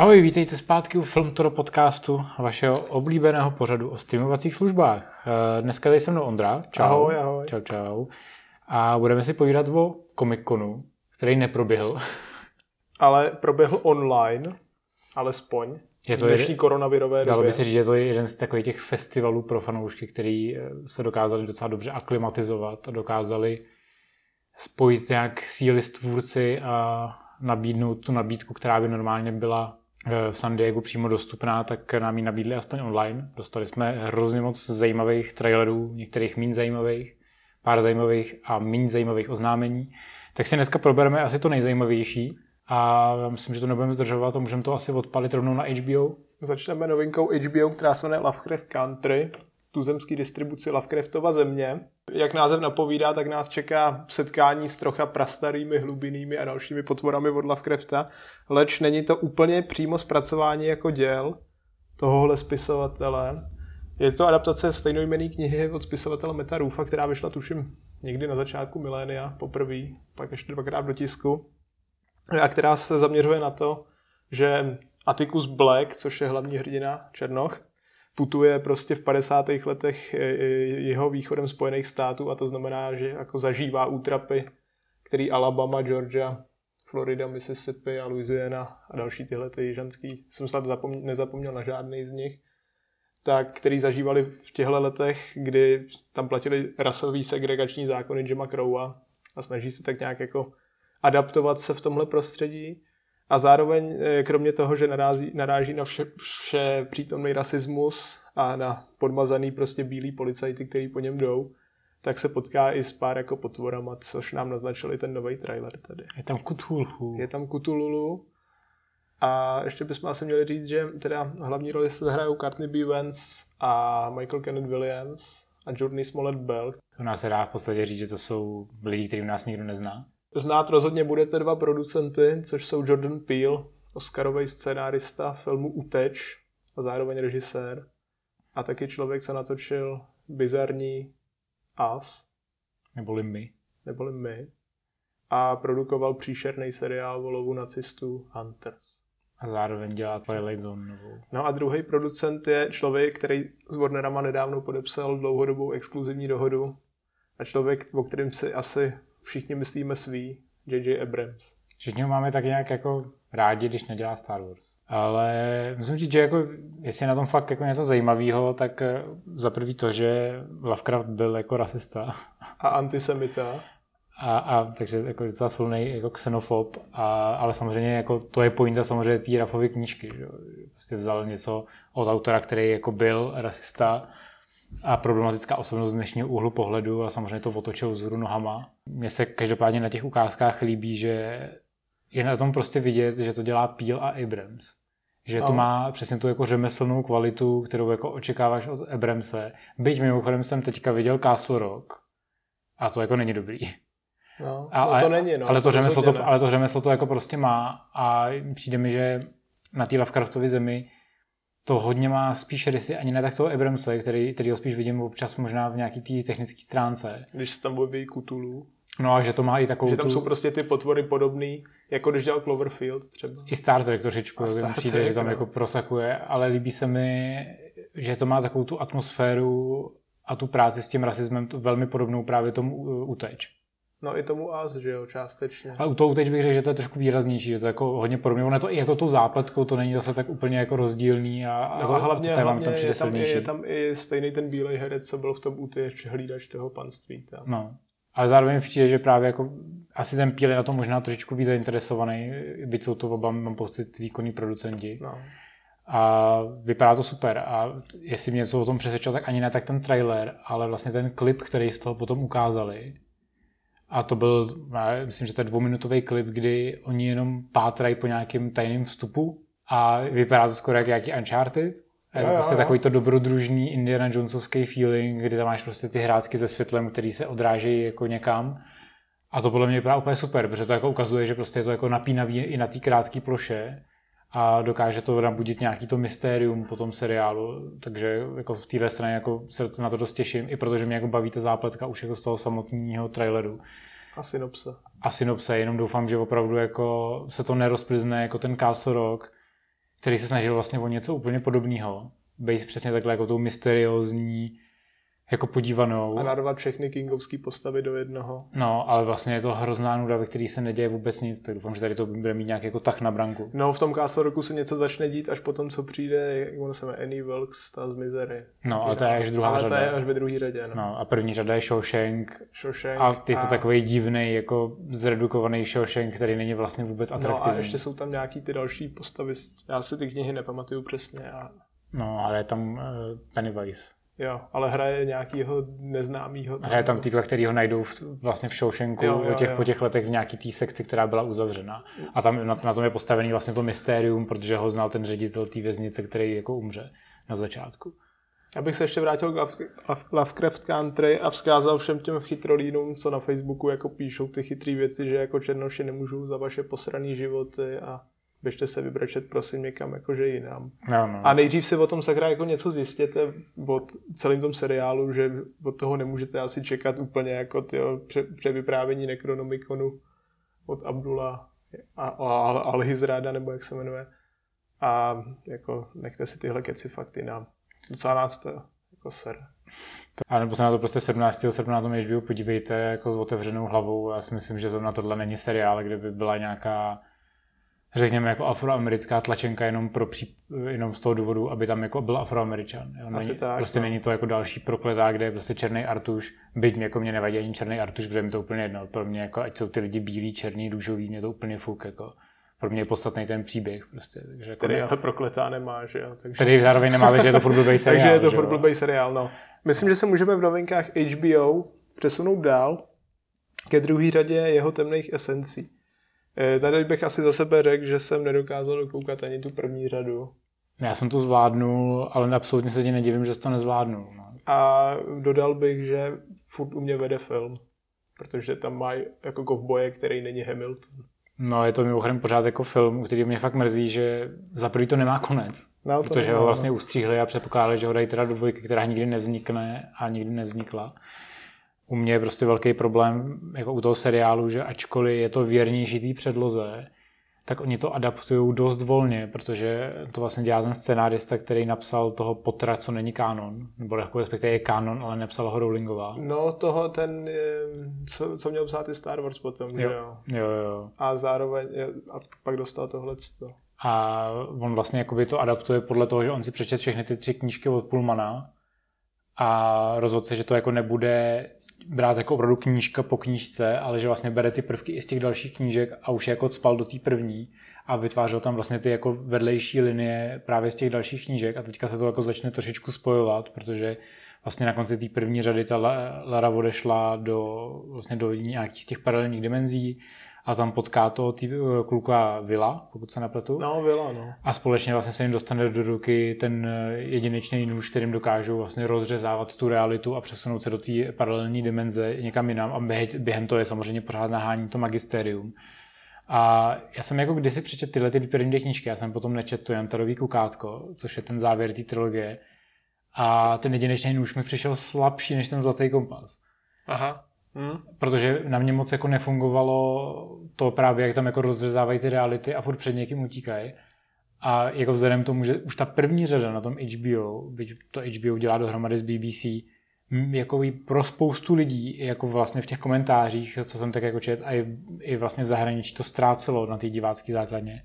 Ahoj, vítejte zpátky u Filmtoro podcastu, vašeho oblíbeného pořadu o streamovacích službách. Eh, dneska tady se mnou Ondra. Čau. Ahoj, ahoj. Čau, čau. A budeme si povídat o Comic Conu, který neproběhl. Ale proběhl online, alespoň. Je to v dnešní koronavirové době. Dalo by se říct, že to je jeden z takových těch festivalů pro fanoušky, který eh, se dokázali docela dobře aklimatizovat a dokázali spojit nějak síly s tvůrci a nabídnout tu nabídku, která by normálně byla v San Diego přímo dostupná, tak nám ji nabídli aspoň online. Dostali jsme hrozně moc zajímavých trailerů, některých méně zajímavých, pár zajímavých a méně zajímavých oznámení. Tak si dneska probereme asi to nejzajímavější a já myslím, že to nebudeme zdržovat a můžeme to asi odpalit rovnou na HBO. Začneme novinkou HBO, která se jmenuje Lovecraft Country, tuzemský distribuci Lovecraftova země. Jak název napovídá, tak nás čeká setkání s trocha prastarými, hlubinými a dalšími potvorami od Lovecrafta, leč není to úplně přímo zpracování jako děl tohohle spisovatele. Je to adaptace stejnojmené knihy od spisovatele Meta Rufa, která vyšla tuším někdy na začátku milénia poprvé, pak ještě dvakrát do tisku, a která se zaměřuje na to, že Atticus Black, což je hlavní hrdina Černoch, putuje prostě v 50. letech jeho východem Spojených států a to znamená, že jako zažívá útrapy, který Alabama, Georgia, Florida, Mississippi a Louisiana a další tyhle ty jižanský, jsem snad zapomněl, nezapomněl na žádný z nich, tak který zažívali v těchto letech, kdy tam platili rasový segregační zákony Jima Crowa a snaží se tak nějak jako adaptovat se v tomhle prostředí a zároveň, eh, kromě toho, že narazí, naráží na vše, vše přítomný rasismus a na podmazaný prostě bílý policajty, který po něm jdou, tak se potká i s pár jako potvorama, což nám naznačili ten nový trailer tady. Je tam Cthulhu. Je tam Cthulhu. A ještě bychom asi měli říct, že teda hlavní roli se hrajou Courtney B. Vance a Michael Kenneth Williams a Jordan Smollett Bell. U nás se dá v podstatě říct, že to jsou lidi, kterým nás nikdo nezná. Znát rozhodně budete dva producenty, což jsou Jordan Peele, Oscarový scénárista filmu Uteč a zároveň režisér. A taky člověk, co natočil bizarní As. Neboli my. Neboli my. A produkoval příšerný seriál o lovu nacistů Hunters. A zároveň dělá Twilight Zone novou. No a druhý producent je člověk, který s Warnerama nedávno podepsal dlouhodobou exkluzivní dohodu. A člověk, o kterém si asi všichni myslíme svý, J.J. Abrams. Všichni ho máme tak nějak jako rádi, když nedělá Star Wars. Ale musím říct, že jako, jestli je na tom fakt jako něco zajímavého, tak eh, za prvý to, že Lovecraft byl jako rasista. A antisemita. A, a takže jako docela silný jako xenofob, a, ale samozřejmě jako to je pointa samozřejmě té Rafovy knížky, že prostě vzal něco od autora, který jako byl rasista a problematická osobnost z dnešního úhlu pohledu a samozřejmě to otočil vzhůru nohama. Mně se každopádně na těch ukázkách líbí, že je na tom prostě vidět, že to dělá Peel a Abrams. Že to no. má přesně tu jako řemeslnou kvalitu, kterou jako očekáváš od Abramse. Byť mimochodem jsem teďka viděl Castle Rock a to jako není dobrý. No, a, no to není, no. Ale to, řemeslo to, ale to řemeslo to jako prostě má a přijde mi, že na té Lovecraftově zemi to hodně má spíš rysy ani ne tak toho Abramse, který, který ho spíš vidím občas možná v nějaký té technické stránce. Když se tam objeví Cthulhu. No a že to má i takovou Že tam tu... jsou prostě ty potvory podobný, jako když dělal Cloverfield třeba. I Star Trek trošičku, Star přijde, Trek, že tam no. jako prosakuje, ale líbí se mi, že to má takovou tu atmosféru a tu práci s tím rasismem velmi podobnou právě tomu uteč. No i tomu As, že jo, částečně. A u toho teď bych řekl, že to je trošku výraznější, že to je jako hodně podobně. Ono to i jako tou zápletkou, to není zase tak úplně jako rozdílný a, a, no a hlavně, a to hlavně tam je, tam i, je tam i stejný ten bílej herec, co byl v tom útěč hlídač toho panství. Tam. No. Ale zároveň přijde, že právě jako asi ten píl je na to možná trošičku víc zainteresovaný, byť jsou to oba, mám pocit, výkonní producenti. No. A vypadá to super. A jestli mě něco o tom přesvědčil, tak ani ne tak ten trailer, ale vlastně ten klip, který z toho potom ukázali, a to byl, myslím, že to je dvouminutový klip, kdy oni jenom pátrají po nějakém tajném vstupu a vypadá to skoro jak nějaký Uncharted. A je to prostě takový to dobrodružný Indiana Jonesovský feeling, kdy tam máš prostě ty hrátky se světlem, který se odrážejí jako někam. A to podle mě vypadá úplně super, protože to jako ukazuje, že prostě je to jako napínavý i na té krátké ploše a dokáže to nabudit nějaký to mystérium po tom seriálu, takže jako v téhle straně jako se na to dost těším, i protože mě jako baví ta zápletka už jako z toho samotného traileru. A synopse. A synopse, jenom doufám, že opravdu jako se to nerozplizne jako ten Castle Rock, který se snažil vlastně o něco úplně podobného. Být přesně takhle jako tou mysteriózní, jako podívanou. A narvat všechny kingovské postavy do jednoho. No, ale vlastně je to hrozná nuda, ve který se neděje vůbec nic, tak doufám, že tady to bude mít nějaký jako tah na branku. No, v tom Castle roku se něco začne dít až potom, co přijde, jak ono se jmenuje, Annie Wilkes, ta z Misery. No, ale to je až druhá ale řada. to je až ve druhé řadě, no. No, a první řada je Shawshank. Shawshank A je to takový divný, jako zredukovaný Shawshank, který není vlastně vůbec atraktivní. No a ještě jsou tam nějaký ty další postavy, já si ty knihy nepamatuju přesně. A... No, ale je tam uh, Pennywise. Jo, ale hraje nějakýho neznámýho. Hraje tam týpka, který ho najdou v, vlastně v Shawshanku Jo, jo, těch, jo. po těch letech v nějaký té sekci, která byla uzavřena. A tam na, na tom je postavený vlastně to mystérium, protože ho znal ten ředitel té věznice, který jako umře na začátku. Já bych se ještě vrátil k Love- Love- Lovecraft Country a vzkázal všem těm chytrolínům, co na Facebooku jako píšou ty chytré věci, že jako černoši nemůžou za vaše posraný životy a běžte se vybrečet prosím někam jakože jinam. No, no. A nejdřív si o tom sakra jako něco zjistěte od celým tom seriálu, že od toho nemůžete asi čekat úplně jako tyjo, pře, převyprávění Necronomiconu od Abdula a, a Alhizráda, nebo jak se jmenuje. A jako nechte si tyhle keci fakt jinam. Docela nás to jako ser. A nebo se na to prostě 17. srpna na tom HBO podívejte jako s otevřenou hlavou. Já si myslím, že zrovna tohle není seriál, kde by byla nějaká řekněme jako afroamerická tlačenka jenom, pro pří, jenom z toho důvodu, aby tam jako byl afroameričan. Jo? Není, tak, prostě no. není to jako další prokletá, kde je prostě černý artuš, byť mě jako mě nevadí ani černý artuš, protože mi to úplně jedno. Pro mě jako, ať jsou ty lidi bílí, černý, růžový, mě to úplně fuk. Jako. Pro mě je podstatný ten příběh. Prostě, takže jako Který ne, ale prokletá nemá, že jo. Takže, který zároveň nemá, že je to furt blbej seriál. takže je to furt blbej seriál, no. Myslím, že se můžeme v novinkách HBO přesunout dál ke druhé řadě jeho temných esencí. Eh, Tady bych asi za sebe řekl, že jsem nedokázal dokoukat ani tu první řadu. Já jsem to zvládnul, ale absolutně se ti nedivím, že jsi to nezvládnul. No. A dodal bych, že furt u mě vede film. Protože tam mají jako kovboje, který není Hamilton. No, je to mimochodem pořád jako film, který mě fakt mrzí, že za prvý to nemá konec. No, to protože nemá, ho no. vlastně ustříhli a předpokládali, že ho dají teda do dvojky, která nikdy nevznikne a nikdy nevznikla. U mě je prostě velký problém jako u toho seriálu, že ačkoliv je to věrnější té předloze, tak oni to adaptují dost volně, protože to vlastně dělá ten scenárista, který napsal toho Pottera, co není kanon, nebo jako respektive je kanon, ale nepsala ho Rowlingová. No toho ten, eh, co, co měl psát i Star Wars potom, že Jo. jo. Jo, jo. A zároveň, eh, a pak dostal tohle. A on vlastně jakoby to adaptuje podle toho, že on si přečet všechny ty tři knížky od Pullmana a rozhodl se, že to jako nebude brát jako opravdu knížka po knížce, ale že vlastně bere ty prvky i z těch dalších knížek a už je jako cpal do té první a vytvářel tam vlastně ty jako vedlejší linie právě z těch dalších knížek. A teďka se to jako začne trošičku spojovat, protože vlastně na konci té první řady ta La- Lara odešla do, vlastně do nějakých z těch paralelních dimenzí a tam potká to tý, kluka Vila, pokud se nepletu. No, Vila, no. A společně vlastně se jim dostane do ruky ten jedinečný nůž, kterým dokážou vlastně rozřezávat tu realitu a přesunout se do té paralelní dimenze někam jinam a běhe- během toho je samozřejmě pořád nahání to magisterium. A já jsem jako kdysi přečet tyhle ty první dvě knížky, já jsem potom nečetl to Jantarový kukátko, což je ten závěr té trilogie. A ten jedinečný nůž mi přišel slabší než ten zlatý kompas Aha. Hm? protože na mě moc jako nefungovalo to právě, jak tam jako rozřezávají ty reality a furt před někým utíkají. A jako vzhledem tomu, že už ta první řada na tom HBO, byť to HBO dělá dohromady s BBC, jako pro spoustu lidí, jako vlastně v těch komentářích, co jsem tak jako čet, a i, i vlastně v zahraničí to ztrácelo na té divácké základně,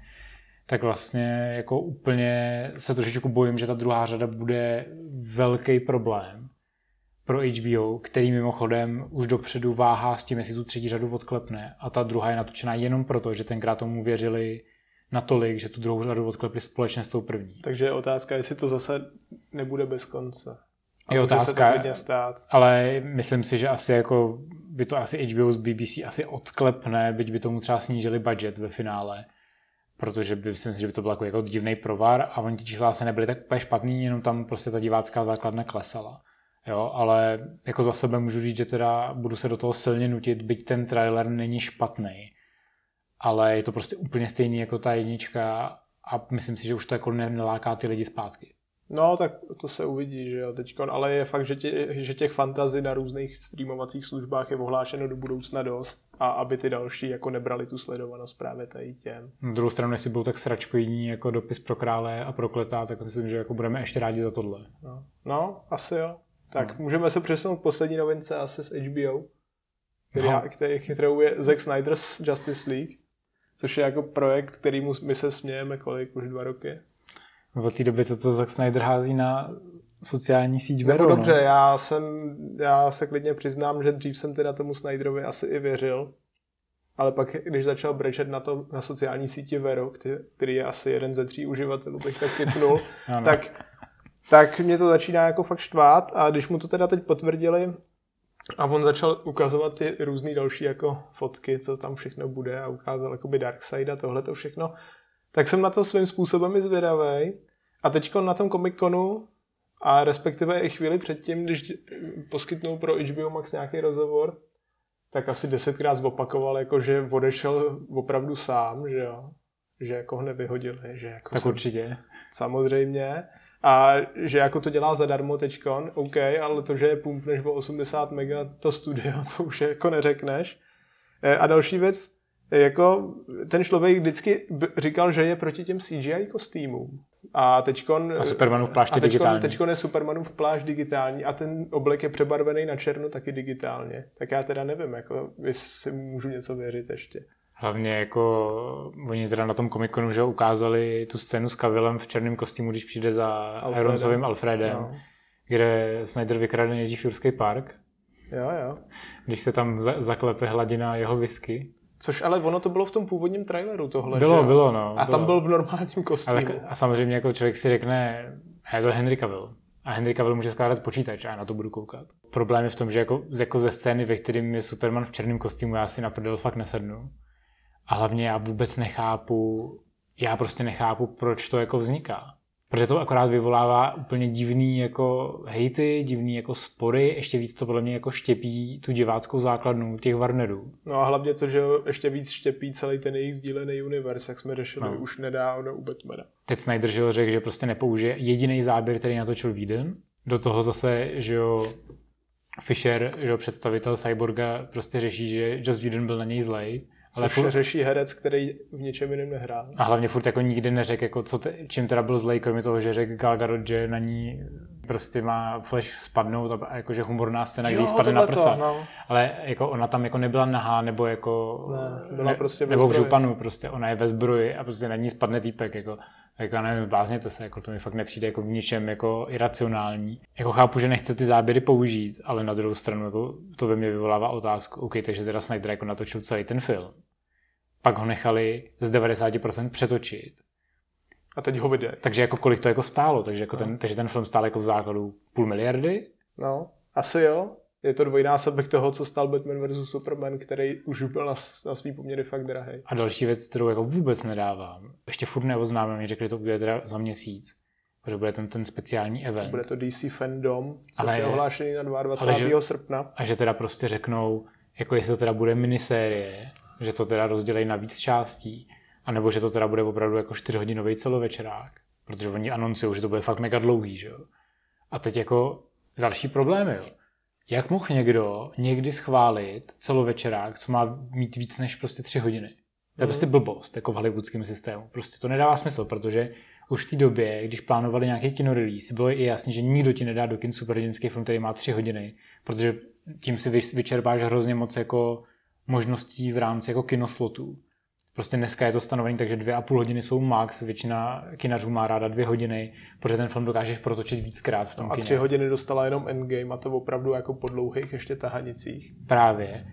tak vlastně jako úplně se trošičku bojím, že ta druhá řada bude velký problém pro HBO, který mimochodem už dopředu váhá s tím, jestli tu třetí řadu odklepne a ta druhá je natočená jenom proto, že tenkrát tomu věřili natolik, že tu druhou řadu odklepli společně s tou první. Takže je otázka, jestli to zase nebude bez konce. A Je otázka- stát. Ale myslím si, že asi jako by to asi HBO z BBC asi odklepne, byť by tomu třeba snížili budget ve finále, protože by myslím si, že by to byl jako, jako divný provar a oni ty čísla se nebyly tak úplně špatný, jenom tam prostě ta divácká základna klesala. Jo, ale jako za sebe můžu říct, že teda budu se do toho silně nutit, byť ten trailer není špatný, ale je to prostě úplně stejný jako ta jednička a myslím si, že už to jako ne- neláká ty lidi zpátky. No, tak to se uvidí, že jo, teďkon, ale je fakt, že, tě, že těch fantazí na různých streamovacích službách je ohlášeno do budoucna dost a aby ty další jako nebrali tu sledovanost právě tady těm. Na druhou stranu, jestli budou tak sračkojní jako dopis pro krále a pro kletá, tak myslím, že jako budeme ještě rádi za tohle. No, no asi jo. Tak no. můžeme se přesunout k poslední novince asi z HBO, který, no. který, kterou je Zack Snyder's Justice League, což je jako projekt, kterýmu my se smějeme kolik, už dva roky. Od té doby, co to Zack Snyder hází na sociální síť Vero, no. dobře, já, jsem, já se klidně přiznám, že dřív jsem teda tomu Snyderovi asi i věřil, ale pak, když začal brečet na, to, na sociální síti Vero, který, který je asi jeden ze tří uživatelů, bych tak typnul, tak, tak mě to začíná jako fakt štvát a když mu to teda teď potvrdili a on začal ukazovat ty různé další jako fotky, co tam všechno bude a ukázal jakoby Darkseid a tohle to všechno, tak jsem na to svým způsobem i zvědavý. A teď na tom Comic Conu a respektive i chvíli předtím, když poskytnul pro HBO Max nějaký rozhovor, tak asi desetkrát zopakoval, jako že odešel opravdu sám, že jo. Že jako ho nevyhodili. Že jako tak jsem, určitě. Samozřejmě. A že jako to dělá zadarmo teďkon, OK, ale to, že je pumpneš o 80 mega to studio, to už jako neřekneš. E, a další věc, jako ten člověk vždycky říkal, že je proti těm CGI kostýmům. A teďkon... A Supermanův plášť je digitální. Teďkon je Supermanův plášť digitální a ten oblek je přebarvený na černo taky digitálně. Tak já teda nevím, jako, jestli můžu něco věřit ještě. Hlavně jako oni teda na tom komikonu, že ukázali tu scénu s Kavillem v černém kostýmu, když přijde za Alfredem. Alfredem, no. kde Snyder vykrade nejdřív Jurský park. Jo, jo. Když se tam zaklepe hladina jeho whisky. Což ale ono to bylo v tom původním traileru tohle, Bylo, že? bylo, no. A bylo. tam byl v normálním kostýmu. Ale, a samozřejmě jako člověk si řekne, je to Henry Cavill. A Henry Cavill může skládat počítač a já na to budu koukat. Problém je v tom, že jako, jako ze scény, ve kterým je Superman v černém kostýmu, já si na prdel fakt nesednu. A hlavně já vůbec nechápu, já prostě nechápu, proč to jako vzniká. Protože to akorát vyvolává úplně divný jako hejty, divný jako spory, ještě víc to podle mě jako štěpí tu diváckou základnu těch Warnerů. No a hlavně to, že ještě víc štěpí celý ten jejich sdílený univerz, jak jsme řešili no. už nedávno u Batmana. Teď Snyder že řekl, že prostě nepoužije jediný záběr, který natočil Whedon. Do toho zase, že jo, Fisher, že jo, představitel Cyborga, prostě řeší, že Joss Whedon byl na něj zlej ale furt... řeší herec, který v něčem jiném nehrál. A hlavně furt jako nikdy neřekl, jako co te, čím teda byl zlej, kromě toho, že řekl Gal Gadot, že na ní prostě má Flash spadnout a jakože humorná scéna, kdy spadne na prsa. To, no. Ale jako ona tam jako nebyla nahá, nebo jako... Ne, byla ne, prostě Nebo v županu prostě, ona je ve zbroji a prostě na ní spadne týpek, jako jako nevím, blázněte se, jako to mi fakt nepřijde jako v ničem jako iracionální. Jako chápu, že nechce ty záběry použít, ale na druhou stranu jako to ve mně vyvolává otázku, OK, takže teda Snyder jako natočil celý ten film pak ho nechali z 90% přetočit. A teď ho vyjde. Takže jako kolik to jako stálo, takže, jako no. ten, takže ten film stál jako v základu půl miliardy? No, asi jo. Je to dvojnásobek toho, co stál Batman vs. Superman, který už byl na, na svý poměry fakt drahý. A další věc, kterou jako vůbec nedávám, ještě furt neoznámím, oni řekli, to bude teda za měsíc, že bude ten, ten speciální event. Bude to DC Fandom, což ale je ohlášený na 22. Ale že, srpna. A že teda prostě řeknou, jako jestli to teda bude minisérie, že to teda rozdělej na víc částí, anebo že to teda bude opravdu jako čtyřhodinový celovečerák, protože oni anoncují, že to bude fakt mega dlouhý, že jo. A teď jako další problémy, jo. Jak mohl někdo někdy schválit celovečerák, co má mít víc než prostě tři hodiny? To je mm. prostě blbost, jako v hollywoodském systému. Prostě to nedává smysl, protože už v té době, když plánovali nějaký kino release, bylo i jasné, že nikdo ti nedá do kin superhrdinský film, který má tři hodiny, protože tím si vyčerpáš hrozně moc jako možností v rámci jako kinoslotu. Prostě dneska je to stanovené takže dvě a půl hodiny jsou max, většina kinařů má ráda dvě hodiny, protože ten film dokážeš protočit víckrát v tom no a kině. tři hodiny dostala jenom Endgame a to opravdu jako po dlouhých ještě tahanicích. Právě.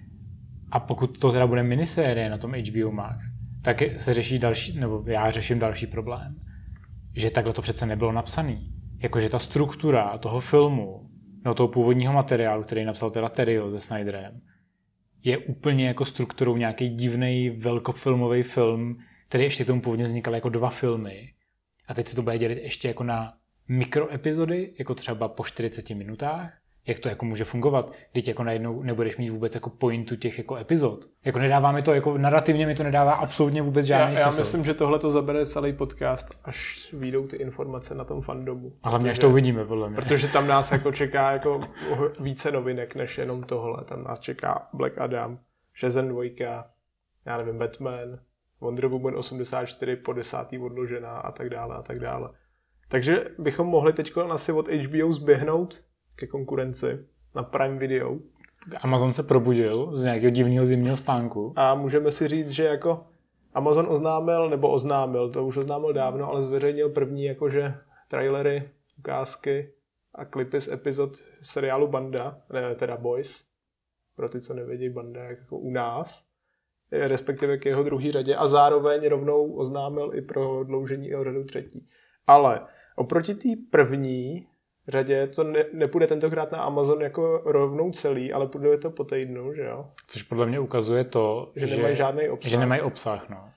A pokud to teda bude minisérie na tom HBO Max, tak se řeší další, nebo já řeším další problém, že takhle to přece nebylo napsané. Jakože ta struktura toho filmu, no toho původního materiálu, který napsal teda Terrio se Snyderem, je úplně jako strukturou nějaký divný velkofilmový film, který ještě tomu původně vznikal jako dva filmy. A teď se to bude dělit ještě jako na mikroepizody, jako třeba po 40 minutách, jak to jako může fungovat. Teď jako najednou nebudeš mít vůbec jako pointu těch jako epizod. Jako nedává mi to, jako narrativně mi to nedává absolutně vůbec žádný já, já smysl. myslím, že tohle to zabere celý podcast, až vyjdou ty informace na tom fandomu. A hlavně až to uvidíme, podle mě. Protože tam nás jako čeká jako více novinek, než jenom tohle. Tam nás čeká Black Adam, Shazam 2, já nevím, Batman, Wonder Woman 84 po desátý odložená a tak dále a tak dále. Takže bychom mohli teď asi od HBO zběhnout ke konkurenci na Prime Video. Amazon se probudil z nějakého divného zimního spánku. A můžeme si říct, že jako Amazon oznámil, nebo oznámil, to už oznámil dávno, ale zveřejnil první jakože trailery, ukázky a klipy z epizod seriálu Banda, ne, teda Boys, pro ty, co nevědí, Banda jako u nás, respektive k jeho druhý řadě a zároveň rovnou oznámil i pro dloužení o řadu třetí. Ale oproti té první řadě, co ne, nepůjde tentokrát na Amazon jako rovnou celý, ale půjde to po týdnu, že jo? Což podle mě ukazuje to, že, že nemají žádný obsah. Že nemají obsah, no.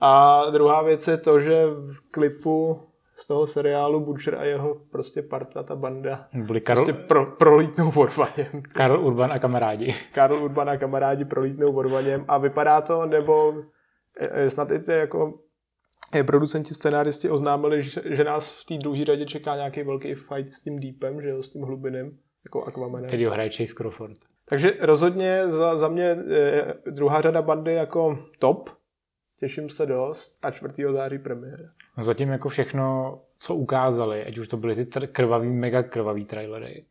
A druhá věc je to, že v klipu z toho seriálu Butcher a jeho prostě parta, ta banda, Byli Karol... prostě pro, prolítnou vorvaněm. Karl Urban a kamarádi. Karl Urban a kamarádi prolítnou vorvaněm a vypadá to, nebo snad i ty jako producenti, scenáristi oznámili, že, že nás v té druhé řadě čeká nějaký velký fight s tím Deepem, že jo, s tím hlubinem, jako Aquamanem. Který ho hraje Chase Crawford. Takže rozhodně za, za mě eh, druhá řada bandy jako top. Těším se dost a 4. září premiéra. No zatím jako všechno, co ukázali, ať už to byly ty tr- krvavý, mega krvavý trailery,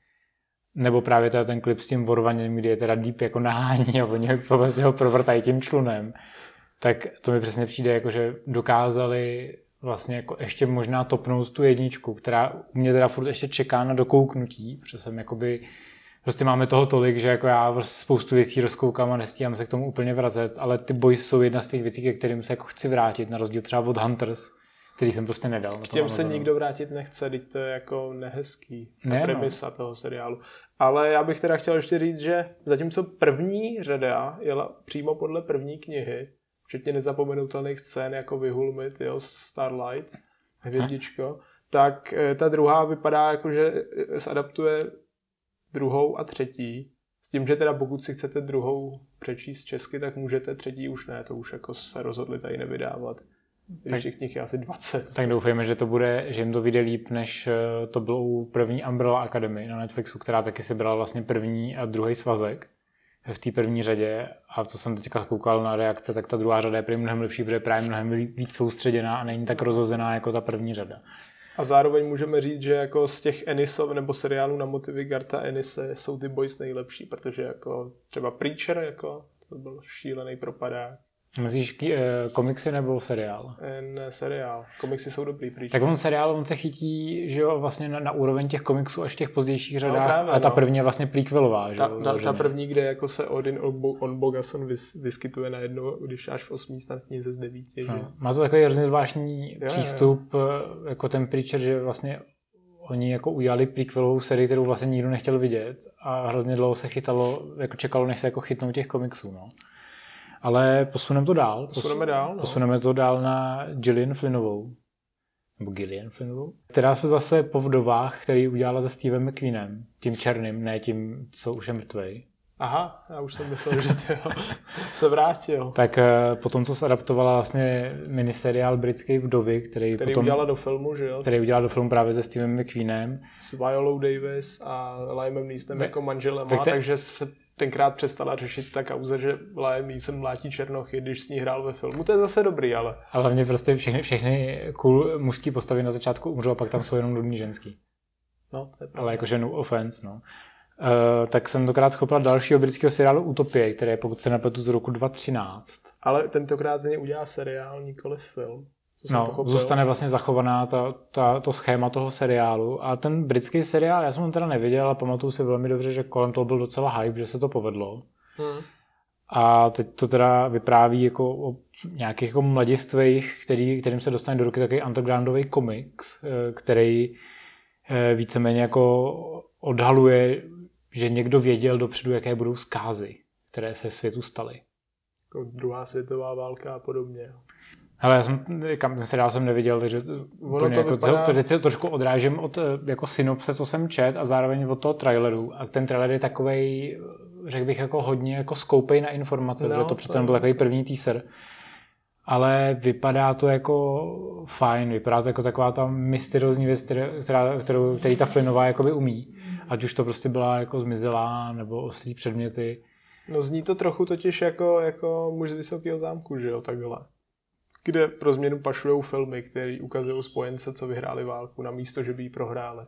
nebo právě teda ten klip s tím vorvaním, kdy je teda Deep jako nahání a oni vlastně ho provrtají tím člunem, tak to mi přesně přijde, jako že dokázali vlastně jako ještě možná topnout tu jedničku, která mě teda furt ještě čeká na dokouknutí, protože jsem jakoby prostě máme toho tolik, že jako já spoustu věcí rozkoukám a nestíhám se k tomu úplně vracet, ale ty boys jsou jedna z těch věcí, ke kterým se jako chci vrátit, na rozdíl třeba od Hunters, který jsem prostě nedal. K těm se nikdo vrátit nechce, teď to je jako nehezký, ta ne, no. premisa no. toho seriálu. Ale já bych teda chtěl ještě říct, že zatímco první řada jela přímo podle první knihy, včetně nezapomenutelných scén jako Vyhulmit, jo, Starlight, hvězdičko, hm. tak eh, ta druhá vypadá jako, že zadaptuje druhou a třetí. S tím, že teda pokud si chcete druhou přečíst česky, tak můžete, třetí už ne, to už jako se rozhodli tady nevydávat. Tak, těch knih je asi 20. Tak doufejme, že to bude, že jim to vyjde líp, než eh, to bylo u první Umbrella Academy na Netflixu, která taky si brala vlastně první a druhý svazek v té první řadě a co jsem teďka koukal na reakce, tak ta druhá řada je prý mnohem lepší, protože je právě mnohem víc soustředěná a není tak rozhozená jako ta první řada. A zároveň můžeme říct, že jako z těch Enisov nebo seriálů na motivy Garta Enise jsou ty boys nejlepší, protože jako třeba Preacher, jako to byl šílený propadák. Myslíš eh, komiksy nebo seriál? Ne, seriál. Komiksy jsou dobrý prý. Tak on seriál, on se chytí, že jo, vlastně na, na úroveň těch komiksů až v těch pozdějších řadách. No, právě, a ta no. první je vlastně prequelová, že ta, jo? Ta, ta, první, kde jako se Odin on Bogason vys, vyskytuje najednou, když až v osmý snad knize z devíti. Že? No. Má to takový hrozně zvláštní je, přístup, je. Eh, jako ten Preacher, že vlastně oni jako udělali prequelovou sérii, kterou vlastně nikdo nechtěl vidět a hrozně dlouho se chytalo, jako čekalo, než se jako chytnou těch komiksů, no. Ale posuneme to dál. Posuneme dál. No. Posuneme to dál na Gillian Flynnovou. Nebo Gillian Flynnovou. Která se zase po vdovách, který udělala se Stevem McQueenem. Tím černým, ne tím, co už je mrtvej. Aha, já už jsem myslel, že ty se vrátil. Tak uh, potom, co se adaptovala vlastně miniseriál britský Vdovy, který, který potom, udělala do filmu, že jo? Který udělala do filmu právě se Stevem McQueenem. S Violou Davis a Limem Neesonem jako manželem, tak te... takže se tenkrát přestala řešit ta kauza, že Liam Neeson mlátí Černochy, když s ní hrál ve filmu. To je zase dobrý, ale... Ale hlavně prostě všechny, všechny cool mužský postavy na začátku umřou a pak tam jsou jenom nudný ženský. No, to je pravda. Ale jakože no offense, no. Uh, tak jsem tokrát chopila dalšího britského seriálu Utopie, který je, pokud se nepletu, z roku 2013. Ale tentokrát z něj udělá seriál, nikoli film. No, zůstane vlastně zachovaná ta, ta, to schéma toho seriálu. A ten britský seriál, já jsem ho teda neviděl, ale pamatuju si velmi dobře, že kolem toho byl docela hype, že se to povedlo. Hmm. A teď to teda vypráví jako o nějakých jako mladistvých, který, kterým se dostane do ruky takový undergroundový komiks, eh, který eh, víceméně jako odhaluje, že někdo věděl dopředu, jaké budou zkázy, které se světu staly. Jako druhá světová válka a podobně. Ale já jsem, kam ten seriál jsem neviděl, takže to, to jako, vypadá- to teď se trošku odrážím od eh, jako synopse, co jsem čet a zároveň od toho traileru. A ten trailer je takovej, řekl bych, jako hodně jako skoupej na informace, No, protože to to přece byl takový první teaser. Ale vypadá to jako fajn, vypadá to jako taková ta mysteriózní věc, která, kterou, který ta Flynnová jakoby umí. Ať už to prostě byla jako zmizelá nebo oslí předměty. No zní to trochu totiž jako, jako muž z Vysokého zámku, že jo, takhle. Kde pro změnu pašujou filmy, které ukazují spojence, co vyhráli válku, na místo, že by ji prohráli.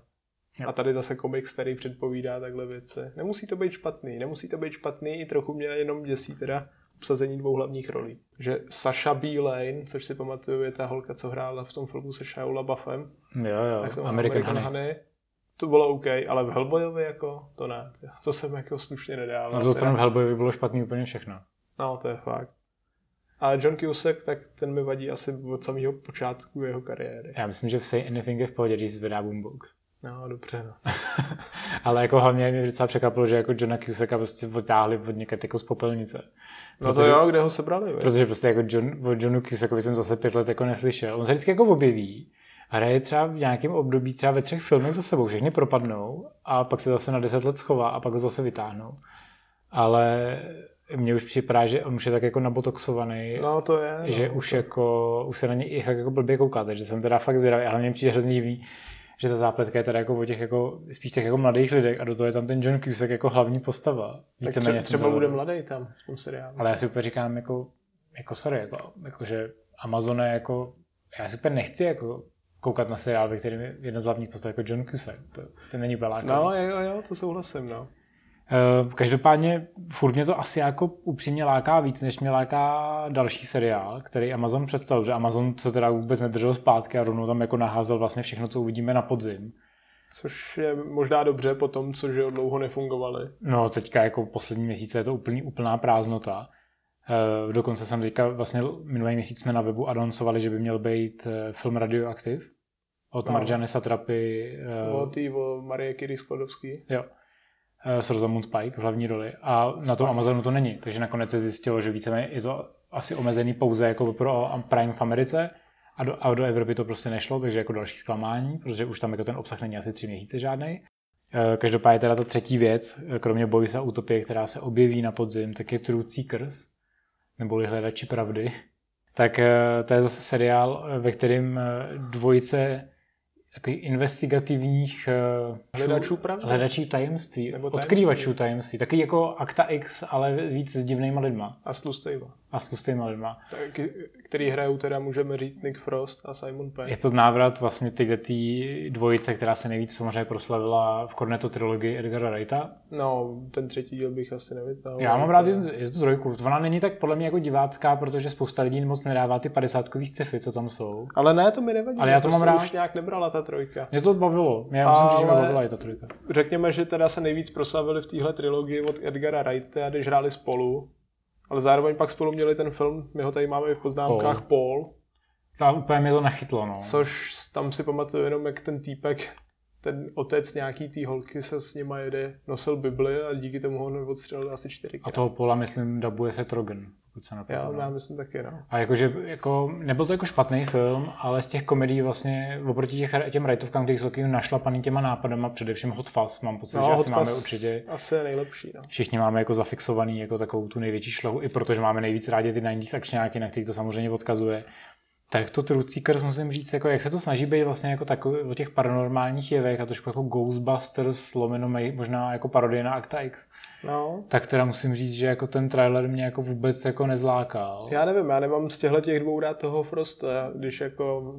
Jo. A tady zase komiks, který předpovídá takhle věci. Nemusí to být špatný, nemusí to být špatný, i trochu mě jenom děsí teda obsazení dvou hlavních rolí. Že Sasha B. Lane, což si pamatuju, je ta holka, co hrála v tom filmu se Shia LaBeoufem, Jo, jo, jak se jmenuje, American, Honey. Honey. To bylo OK, ale v Hellboyovi jako to ne. To jsem jako slušně nedával. Na druhou stranu v Hellboyovi bylo špatný úplně všechno. No, to je fakt. Ale John Cusack, tak ten mi vadí asi od samého počátku jeho kariéry. Já myslím, že v Say Anything je v pohodě, když vydá Boombox. No, dobře, no. Ale jako hlavně mě docela překvapilo, že jako Johna Cusacka prostě odtáhli od někde jako z popelnice. No to Protože- jo, kde ho sebrali, viď? Protože prostě jako John, o Johnu Cusackovi jsem zase pět let jako neslyšel. On se vždycky jako objeví, hraje třeba v nějakém období, třeba ve třech filmech za sebou, všechny propadnou a pak se zase na deset let schová a pak ho zase vytáhnou. Ale mně už připadá, že on už je tak jako nabotoxovaný, No, to je. že no, už to... jako, už se na něj fakt jako blbě kouká, takže jsem teda fakt zvědavý, ale mě přijde hrozně divný, že ta zápletka je teda jako o těch jako, spíš těch jako mladých lidech a do toho je tam ten John Cusack jako hlavní postava. Tak Víceméně tře- v tom třeba traileru. bude mladý tam v tom seriálu. Ale já si úplně říkám, jako, jako sorry, jako, jako, že Amazon je jako, já si úplně nechci jako koukat na seriál, ve kterém je jedna z hlavních postav jako John Cusack. To prostě není beláka. No, jo, jo, to souhlasím, no. Uh, každopádně furt mě to asi jako upřímně láká víc, než mě láká další seriál, který Amazon představil, že Amazon se teda vůbec nedržel zpátky a rovnou tam jako naházel vlastně všechno, co uvidíme na podzim. Což je možná dobře po tom, co že dlouho nefungovali. No teďka jako poslední měsíce je to úplný, úplná prázdnota. Uh, dokonce jsem teďka vlastně minulý měsíc jsme na webu anoncovali, že by měl být uh, film Radioaktiv od No. Marjane Satrapy O tý, o Marie Curie Sklodovský. jo, s Rosamund Pike v hlavní roli a na tom Amazonu to není, takže nakonec se zjistilo, že víceméně je to asi omezený pouze jako pro Prime v Americe a do, a do Evropy to prostě nešlo, takže jako další zklamání, protože už tam jako ten obsah není asi tři měsíce žádný. Každopádně teda ta třetí věc, eh, kromě Boys a Utopie, která se objeví na podzim, tak je Truth Seekers, neboli Hledači pravdy. Tak eh, to je zase seriál, eh, ve kterém eh, dvojice takových investigativních eh, Hledačů pravdy? hledačů tajemství, Nebo odkrývačů tajemství. Taky jako Akta X, ale víc s divnýma lidma A s. a s tlustýma lidma. Tak, který hrajou teda, můžeme říct, Nick Frost a Simon Pegg. Je to návrat vlastně tyhle tý dvojice, která se nejvíc samozřejmě proslavila v Cornetto trilogii Edgara Wrighta. No, ten třetí díl bych asi nevytáhl. Já mám rád je- to trojku. Ona není tak podle mě jako divácká, protože spousta lidí moc nedává ty padesátkový sci-fi, co tam jsou. Ale ne, to mi nevadí. Ale já to prostě mám rád. už nějak nebrala ta trojka. Mě to bavilo. Mě musím říct, že mě Ale- bavila i ta trojka. Řekněme, že teda se nejvíc proslavili v téhle trilogii od Edgara Wrighta, když hráli spolu. Ale zároveň pak spolu měli ten film, my ho tady máme i v poznámkách, Paul. Paul Tam úplně mě to nachytlo, no. což tam si pamatuju jenom, jak ten týpek, ten otec nějaký té holky se s nima jede, nosil Bibli a díky tomu ho odstřelil asi čtyřikrát. A toho Pola, myslím, dabuje se Trogan, pokud se Já, nepletu. já no. myslím taky, no. A jakože, jako, nebyl to jako špatný film, ale z těch komedií vlastně, oproti těch, těm rajtovkám, který jsou takový našlapaný těma nápadama, především Hot Fuzz, mám pocit, že asi máme určitě, Asi je nejlepší, no. všichni máme jako zafixovaný jako takovou tu největší šlahu, i protože máme nejvíc rádi ty 90s akčňáky, na který to samozřejmě odkazuje. Tak to Truth Seekers musím říct, jako jak se to snaží být vlastně jako takový o těch paranormálních jevech a trošku jako Ghostbusters, lomeno možná jako parodie na Acta X, no. tak teda musím říct, že jako ten trailer mě jako vůbec jako nezlákal. Já nevím, já nemám z těchto těch dvou rád toho Frosta, když jako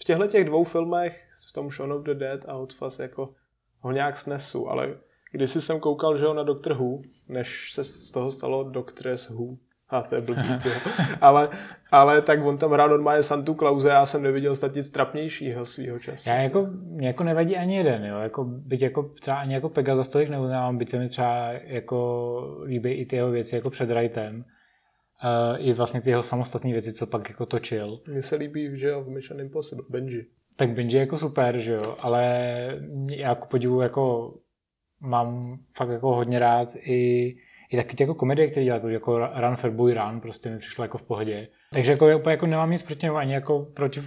v těchto těch dvou filmech, v tom Shaun of the Dead a Hot Fuzz, jako ho nějak snesu, ale když jsem koukal, že ho na Doctor Who, než se z toho stalo Doctors Who, a to je blbý, ale, ale tak on tam hrál normálně Santu Klauze, já jsem neviděl snad nic trapnějšího svýho času. Já jako, mě jako nevadí ani jeden, jo. Jako, byť jako třeba ani jako Pegasus tolik neuznávám, byť se mi třeba jako líbí i ty jeho věci jako před Rightem. Uh, I vlastně ty jeho samostatné věci, co pak jako točil. Mně se líbí, že jo, v Mission Impossible, Benji. Tak Benji je jako super, že jo, ale já jako podivu jako mám fakt jako hodně rád i i taky ty jako komedie, které dělá, jako Run for Boy Run, prostě mi přišlo jako v pohodě. Takže jako, úplně jako nemám nic proti němu, ani jako proti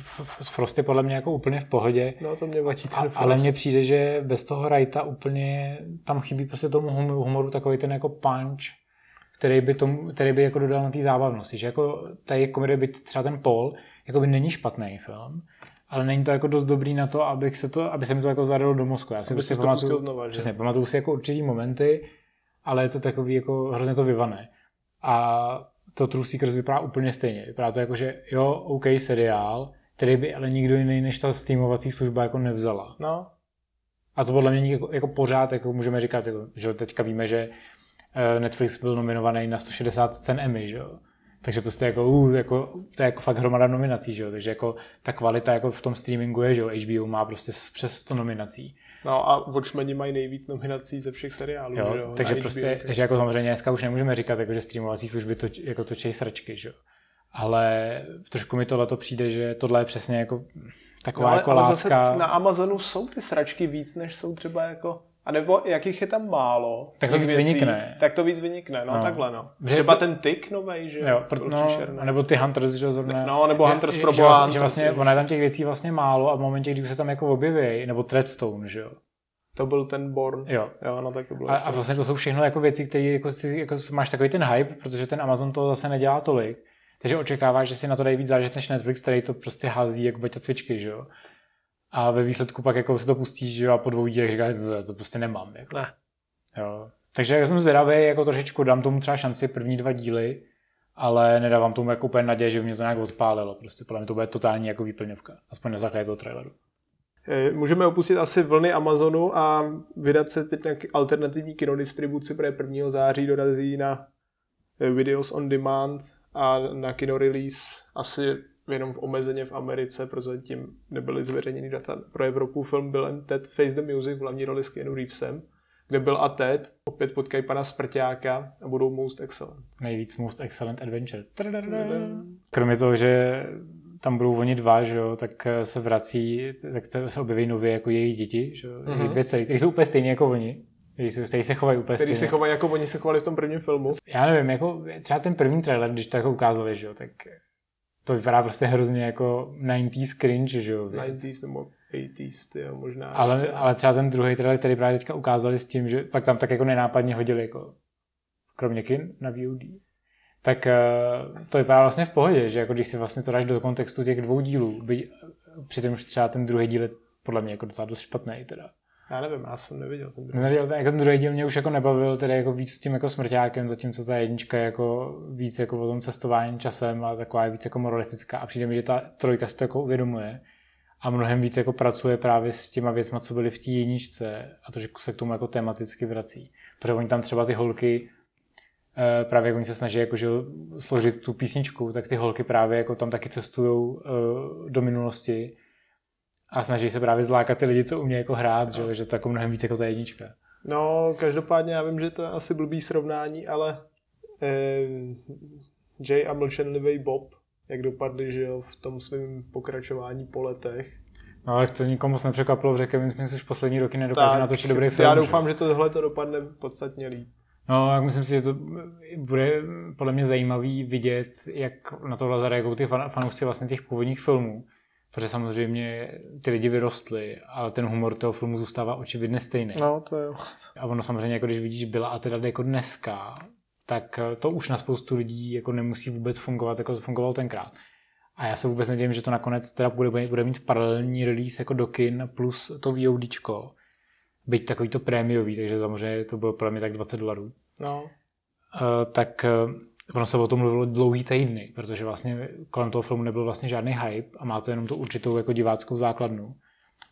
Frosty podle mě jako úplně v pohodě. No to mě vadí ten Frost. Ale mně přijde, že bez toho Wrighta úplně tam chybí prostě tomu humoru takový ten jako punch, který by, tomu, který by jako dodal na té zábavnosti. Že jako tady komedie by třeba ten Paul, jako by není špatný film, ale není to jako dost dobrý na to, abych se to, aby se mi to jako zadalo do mozku. Já si prostě pamatuju, znova, že? přesně, pamatuju si jako určitý momenty, ale je to takový jako hrozně to vyvané. A to True Seekers vypadá úplně stejně. Vypadá to jako, že jo, OK seriál, který by ale nikdo jiný než ta streamovací služba jako nevzala. No. A to podle mě jako, jako pořád, jako můžeme říkat, jako, že teďka víme, že eh, Netflix byl nominovaný na 160 cen Emmy, že jo. Takže prostě jako, uh, jako, to je jako fakt hromada nominací, že jo? takže jako ta kvalita jako v tom streamingu je, že jo? HBO má prostě přes 100 nominací. No a Watchmeni mají nejvíc nominací ze všech seriálů. Jo, jo? Takže prostě, takže jako samozřejmě dneska už nemůžeme říkat, jako, že streamovací služby to, jako točí sračky, že jo? Ale trošku mi tohle to přijde, že tohle je přesně jako taková no, ale, jako ale látka. Zase na Amazonu jsou ty sračky víc, než jsou třeba jako a nebo jakých je tam málo. Tak to víc věcí, vynikne. Tak to víc vynikne, no, no. takhle no. Že Třeba ten tyk novej, že jo? Pr- no, nebo ty Hunters, že zrovna. No, nebo Hunters pro že, Hunters, že vlastně, ono je tam těch věcí vlastně málo a v momentě, kdy už se tam jako objeví, nebo Treadstone, že jo? To byl ten Born. Jo. jo no, tak to bylo a, a, vlastně to jsou všechno jako věci, které jako si, jako máš takový ten hype, protože ten Amazon to zase nedělá tolik. Takže očekáváš, že si na to dají víc záležet než Netflix, který to prostě hází jako baťa cvičky, že jo? A ve výsledku pak jako si to pustíš že a po dvou dílech říkáš, to, to prostě nemám. Jako. Ne. Jo. Takže já jsem zvědavý, jako trošičku dám tomu třeba šanci první dva díly, ale nedávám tomu jako úplně naděje, že by mě to nějak odpálilo. Prostě podle mě to bude totální jako výplňovka, aspoň na základě toho traileru. Eh, můžeme opustit asi vlny Amazonu a vydat se teď na alternativní kinodistribuci, protože 1. září dorazí na eh, Videos on Demand a na kino release asi jenom v omezeně v Americe, prozatím nebyly zveřejněny data pro Evropu. Film byl jen Ted Face the Music v hlavní roli s Keanu Reevesem, kde byl a Ted, opět potkají pana Sprťáka a budou Most Excellent. Nejvíc Most Excellent Adventure. Kromě toho, že tam budou oni dva, že jo, tak se vrací, tak se objeví nově jako její děti, že jo, mm-hmm. dvě celý, kteří jsou úplně stejně jako oni. Který se chovají úplně Který se chovají jako oni se chovali v tom prvním filmu. Já nevím, jako třeba ten první trailer, když to jako ukázali, že jo, tak to vypadá prostě hrozně jako 90s cringe, že jo? 90s nebo 80s, ty jo, možná. Ale, ještě. ale třeba ten druhý trailer, který právě teďka ukázali s tím, že pak tam tak jako nenápadně hodili jako kromě kin na VOD, tak uh, to vypadá vlastně v pohodě, že jako když si vlastně to dáš do kontextu těch dvou dílů, by, přitom už třeba ten druhý díl je podle mě jako docela dost špatný teda. Já nevím, já jsem neviděl ten druhý. Neviděl, jako ten druhý díl mě už jako nebavil, tedy jako víc s tím jako smrťákem, zatímco ta jednička je jako víc jako o tom cestování časem a taková je víc jako moralistická a přijde mi, že ta trojka si to jako uvědomuje a mnohem víc jako pracuje právě s těma věcma, co byly v té jedničce a to, že se k tomu jako tematicky vrací. Protože oni tam třeba ty holky, eh, právě jak oni se snaží jako, že složit tu písničku, tak ty holky právě jako tam taky cestují eh, do minulosti a snaží se právě zlákat ty lidi, co umějí jako hrát, no. že, že to jako mnohem víc jako ta jednička. No, každopádně já vím, že to je asi blbý srovnání, ale eh, Jay a mlčenlivý Bob, jak dopadli, že jo, v tom svém pokračování po letech. No ale to nikomu moc nepřekvapilo, že Kevin Smith už poslední roky nedokáže tak, natočit dobrý film. Já doufám, že, že to tohle to dopadne podstatně líp. No, jak myslím si, že to bude podle mě zajímavý vidět, jak na tohle zareagují ty fanoušci vlastně těch původních filmů. Protože samozřejmě ty lidi vyrostly, ale ten humor toho filmu zůstává očividně stejný. No, to jo. A ono samozřejmě, jako když vidíš byla a teda jako dneska, tak to už na spoustu lidí jako nemusí vůbec fungovat, jako to fungovalo tenkrát. A já se vůbec nedivím, že to nakonec teda bude, bude mít paralelní release jako do kin plus to VODčko. Byť takový to prémiový, takže samozřejmě to bylo pro mě tak 20 dolarů. No. Uh, tak uh, ono se o tom mluvilo dlouhý týdny, protože vlastně kolem toho filmu nebyl vlastně žádný hype a má to jenom tu určitou jako diváckou základnu.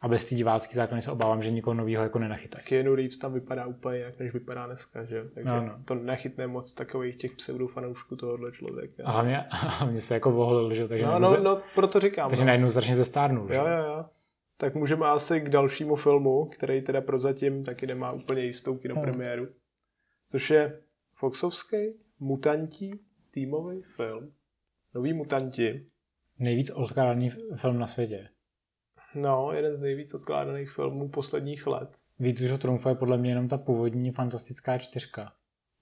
A bez té divácké základny se obávám, že nikoho nového jako nenachytá. Keanu Reeves tam vypadá úplně jak než vypadá dneska, že Takže no, no. to nechytne moc takových těch pseudofanoušků tohohle člověka. A hlavně, hlavně se jako voholil, že Takže no, no, no, proto říkám. Takže no. najednou strašně zestárnul, že? Jo, jo, jo. Tak můžeme asi k dalšímu filmu, který teda prozatím taky nemá úplně jistou kinopremiéru. No. Což je Foxovský Mutanti týmový film. Noví mutanti. Nejvíc odkládaný film na světě. No, jeden z nejvíc odkládaných filmů posledních let. Víc už o trumfuje podle mě jenom ta původní fantastická čtyřka.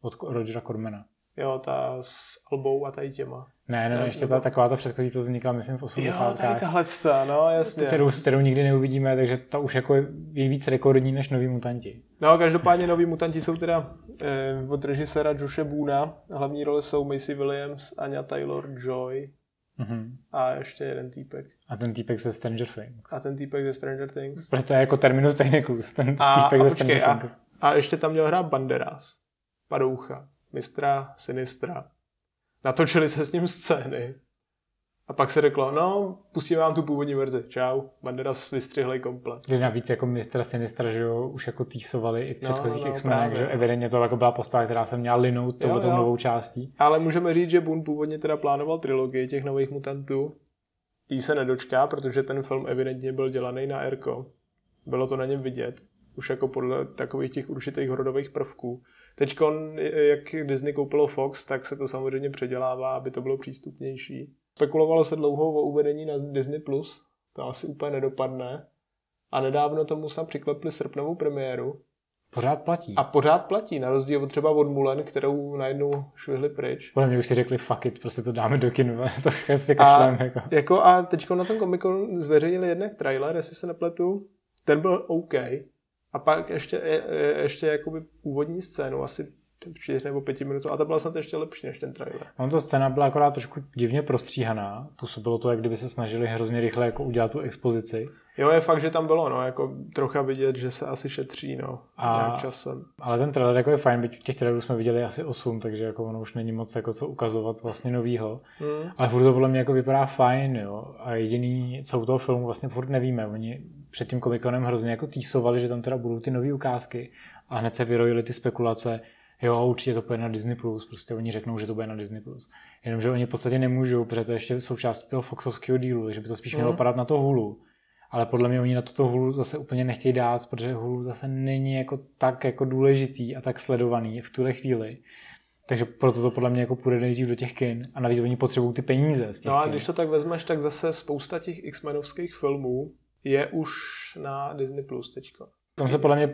od Rogera Cormana. Jo, ta s Albou a tady těma. Ne, ne, ne ještě ta taková ta předchozí, co vznikla, myslím, v 80. Jo, tady tahle sta, no jasně. Kterou, kterou nikdy neuvidíme, takže ta už jako je víc rekordní než noví mutanti. No, každopádně noví mutanti jsou teda eh, od režiséra Joshe Boona. Hlavní role jsou Macy Williams, Anya Taylor-Joy mm-hmm. a ještě jeden týpek. A ten týpek ze Stranger Things. A ten týpek ze Stranger Things. Proto je jako terminus technicus, ten a, týpek a ze Stranger počkej, Things. A, a ještě tam měl hrát Banderas, Padoucha, mistra Sinistra. Natočili se s ním scény. A pak se řeklo, no, pustíme vám tu původní verzi. Čau, Banderas vystřihli komplet. Že navíc jako mistra Sinistra, že jo, už jako týsovali i v no, předchozích no, no, X-menech, že evidentně to jako byla postava, která se měla linout tou, tou novou částí. Ale můžeme říct, že Boone původně teda plánoval trilogii těch nových mutantů. Jí se nedočká, protože ten film evidentně byl dělaný na Erko. Bylo to na něm vidět. Už jako podle takových těch určitých horodových prvků. Teď, jak Disney koupilo Fox, tak se to samozřejmě předělává, aby to bylo přístupnější. Spekulovalo se dlouho o uvedení na Disney+, Plus, to asi úplně nedopadne. A nedávno tomu se přiklepli srpnovou premiéru. Pořád platí. A pořád platí, na rozdíl třeba od Mulen, kterou najednou švihli pryč. Podle mě už si řekli, fuck it, prostě to dáme do kinu, to prostě kašlem. A, jako. jako a teď na tom Comic Con zveřejnili jednak trailer, jestli se nepletu. Ten byl OK, a pak ještě, ještě jakoby původní scénu, asi čtyři nebo pěti minut, a ta byla snad ještě lepší než ten trailer. On ta scéna byla akorát trošku divně prostříhaná. Působilo to, jak kdyby se snažili hrozně rychle jako udělat tu expozici. Jo, je fakt, že tam bylo, no, jako trocha vidět, že se asi šetří, no, a, časem. Ale ten trailer jako je fajn, byť těch trailerů jsme viděli asi 8, takže jako ono už není moc jako co ukazovat vlastně novýho. Hmm. Ale furt to podle mě jako vypadá fajn, jo. A jediný, co u toho filmu vlastně furt nevíme. Oni před tím komikonem hrozně jako týsovali, že tam teda budou ty nové ukázky a hned se vyrojily ty spekulace, jo, určitě to bude na Disney+, Plus, prostě oni řeknou, že to bude na Disney+. Plus. Jenomže oni v podstatě nemůžou, protože to je ještě součástí toho Foxovského dílu, takže by to spíš mělo mm. padat na to Hulu. Ale podle mě oni na toto Hulu zase úplně nechtějí dát, protože Hulu zase není jako tak jako důležitý a tak sledovaný v tuhle chvíli. Takže proto to podle mě jako půjde nejdřív do těch kin a navíc oni potřebují ty peníze z těch No a kin. když to tak vezmeš, tak zase spousta těch X-menovských filmů je už na Disney Plus teďko. Tam se podle mě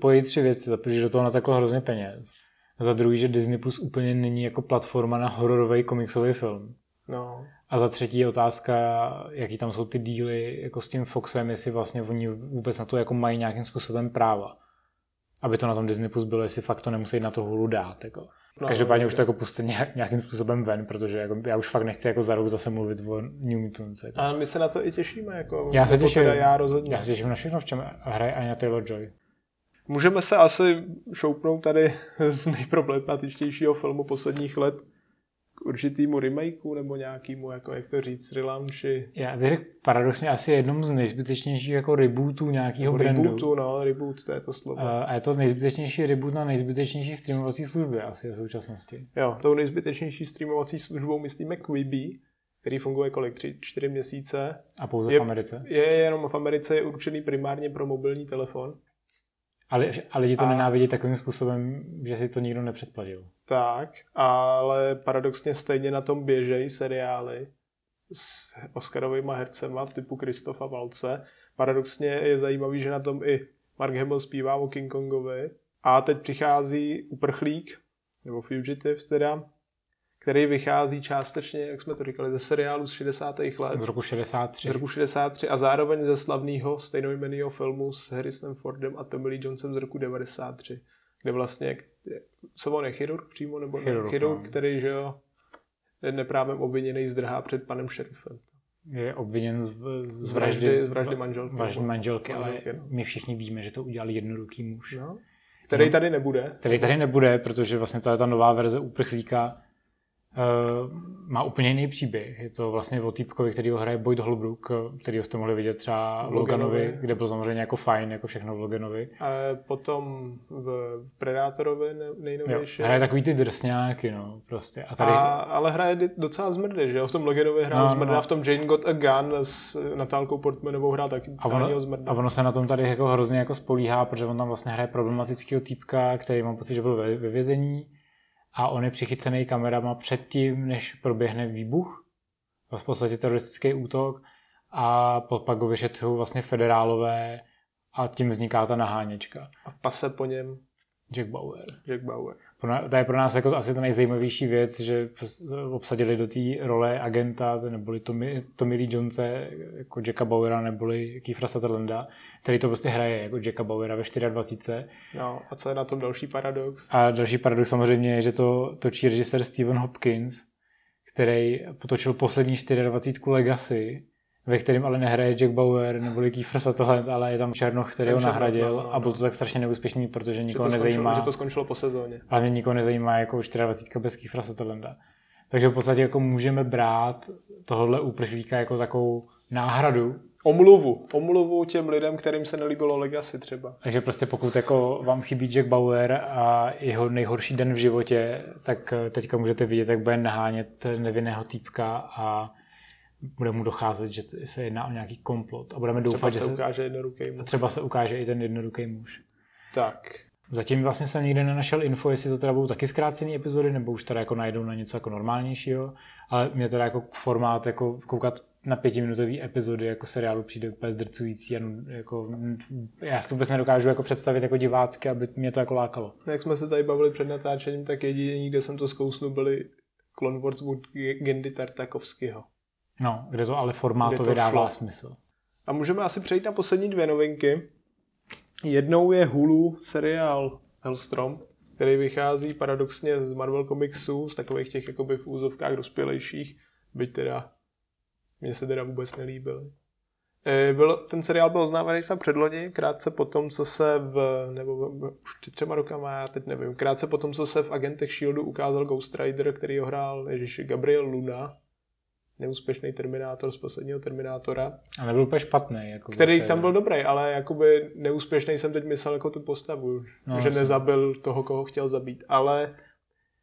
pojí tři věci. Za první, že do toho nateklo hrozně peněz. Za druhý, že Disney Plus úplně není jako platforma na hororový komiksový film. No. A za třetí je otázka, jaký tam jsou ty díly jako s tím Foxem, jestli vlastně oni vůbec na to jako mají nějakým způsobem práva. Aby to na tom Disney Plus bylo, jestli fakt to nemusí na to hulu dát. Jako. No, Každopádně no, už to jako pustit nějak, nějakým způsobem ven, protože jako, já už fakt nechci jako za rok zase mluvit o New Mutants. Jako. A my se na to i těšíme. Jako, já se jako těším, já rozhodně. Já se těším na všechno, v čem hraje Anya Taylor-Joy. Můžeme se asi šoupnout tady z nejproblematičtějšího filmu posledních let k určitýmu remakeu nebo nějakýmu, jako jak to říct, relaunchi. Já bych řekl paradoxně asi jednom z nejzbytečnějších jako rebootů nějakého jako brandu. Rebootu, no, reboot, to je to slovo. A je to nejzbytečnější reboot na nejzbytečnější streamovací službě asi v současnosti. Jo, tou nejzbytečnější streamovací službou myslíme Quibi, který funguje kolik? Tři, čtyři měsíce. A pouze je, v Americe? Je jenom v Americe, je určený primárně pro mobilní telefon. Ale, a lidi to a... nenávidí takovým způsobem, že si to nikdo nepředplatil. Tak, ale paradoxně stejně na tom běžejí seriály s Oscarovými hercema typu Kristofa Valce. Paradoxně je zajímavý, že na tom i Mark Hamill zpívá o King Kongovi. A teď přichází Uprchlík, nebo Fugitive teda, který vychází částečně, jak jsme to říkali, ze seriálu z 60. let. Z roku 63. Z roku 63 a zároveň ze slavného stejnojmenného filmu s Harrisonem Fordem a Tommy Lee Jonesem z roku 93, kde vlastně, co on je chirurg přímo, nebo chirurg, ne, chirurg no. který, že jo, je neprávem obviněný zdrhá před panem šerifem. Je obviněn z, z, z vraždy, z vraždy manželky. Vraždy manželky, ale no. my všichni víme, že to udělal jednoduchý muž. No. Který tady nebude. Který tady nebude, protože vlastně to je ta nová verze uprchlíka, má úplně jiný příběh. Je to vlastně o týpkovi, který ho hraje Boyd Holbrook, který jste mohli vidět třeba v Loganovi, kde byl samozřejmě jako fajn, jako všechno v Loganovi. A potom v Predátorovi nejnovější. hraje takový ty drsňáky, no, prostě. A tady... A, ale hraje docela zmrdy, že jo? V tom Loganovi hrál no, zmrda, no. v tom Jane Got a Gun s Natálkou Portmanovou hrál taky a ono. A ono se na tom tady jako hrozně jako spolíhá, protože on tam vlastně hraje problematického týpka, který mám pocit, že byl ve, ve vězení a on je přichycený kamerama předtím, než proběhne výbuch, v podstatě teroristický útok a pak ho vyšetřují vlastně federálové a tím vzniká ta naháněčka. A pase po něm Jack Bauer. Jack Bauer. To je pro nás jako asi ta nejzajímavější věc, že obsadili do té role agenta, neboli Tommy, Tommy Lee Jonese, jako Jacka Bauera, neboli Kiefer Sutherlanda, který to prostě hraje jako Jacka Bauera ve 24. No a co je na tom další paradox? A další paradox samozřejmě je, že to točí režisér Stephen Hopkins, který potočil poslední 24 Legacy, ve kterém ale nehraje Jack Bauer nebo Kiefer Sutherland, ale je tam Černoch, který ho nahradil no, no, no. a byl to tak strašně neúspěšný, protože nikoho že to nezajímá. Skončilo, že to skončilo po sezóně. Ale mě nikoho nezajímá jako 24 bez Kiefera Sutherlanda. Takže v podstatě jako můžeme brát tohohle úprchlíka jako takovou náhradu. Omluvu. Omluvu těm lidem, kterým se nelíbilo Legacy třeba. Takže prostě pokud jako vám chybí Jack Bauer a jeho nejhorší den v životě, tak teďka můžete vidět, jak bude nahánět nevinného týpka a bude mu docházet, že se jedná o nějaký komplot a budeme doufat, třeba se že se ukáže jednoduchý muž. třeba se ukáže i ten jednoduchý muž. Tak. Zatím vlastně jsem nikde nenašel info, jestli to teda budou taky zkrácené epizody, nebo už teda jako najdou na něco jako normálnějšího, ale mě teda jako formát jako koukat na pětiminutové epizody jako seriálu přijde úplně zdrcující a jako, já si to vůbec nedokážu jako představit jako divácky, aby mě to jako lákalo. Jak jsme se tady bavili před natáčením, tak jediný, kde jsem to zkousnul, byly Clone Wars od Gendy Tartakovského. No, kde to ale formátově dává šlo. smysl. A můžeme asi přejít na poslední dvě novinky. Jednou je Hulu seriál Hellstrom, který vychází paradoxně z Marvel Comicsů, z takových těch jakoby v úzovkách dospělejších, byť teda mně se teda vůbec nelíbil. E, byl, ten seriál byl oznámený jsem předloni, krátce po tom, co se v, nebo už před třema rokama, já teď nevím, krátce po tom, co se v Agentech SHIELDu ukázal Ghost Rider, který ho hrál Ježiši Gabriel Luna, neúspěšný Terminátor z posledního Terminátora. A nebyl úplně špatný. Jako který tam byl dobrý, ale jakoby neúspěšný jsem teď myslel jako tu postavu, no, že nezabil toho, koho chtěl zabít. Ale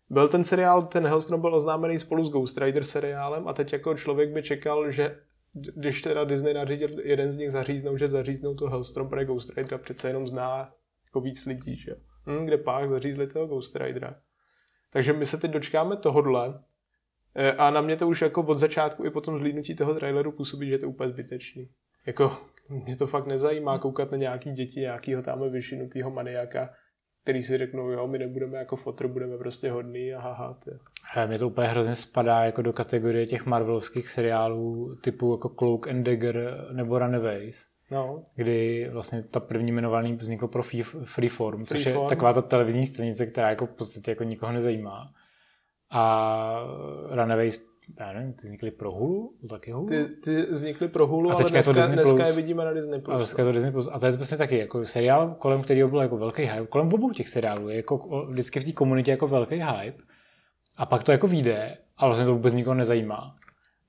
byl ten seriál, ten Hellstrom byl oznámený spolu s Ghost Rider seriálem a teď jako člověk by čekal, že když teda Disney nařídil jeden z nich zaříznou, že zaříznou to Hellstrom, pro Ghost Rider přece jenom zná jako víc lidí, že hm, kde pak zařízli toho Ghost Ridera. Takže my se teď dočkáme tohodle, a na mě to už jako od začátku i po tom zlídnutí toho traileru působí, že je to úplně zbytečný. Jako mě to fakt nezajímá koukat na nějaký děti, nějakýho tam vyšinutýho maniaka, který si řeknou, jo, my nebudeme jako fotr, budeme prostě hodný a haha. Ha, mě to úplně hrozně spadá jako do kategorie těch marvelovských seriálů typu jako Cloak and Dagger nebo Runaways. No. Kdy vlastně ta první jmenovaný vzniklo pro Freeform, což je taková ta televizní stanice, která jako v podstatě jako nikoho nezajímá a Runaways já nevím, ty vznikly pro Hulu? To taky Hulu? Ty, ty vznikly pro Hulu, a ale dneska, je to Disney dneska je vidíme na Disney+. Plus. A dneska je to Disney+. Plus. A to je vlastně taky jako seriál, kolem kterého byl jako velký hype. Kolem obou těch seriálů je jako vždycky v té komunitě jako velký hype. A pak to jako vyjde a vlastně to vůbec nikoho nezajímá.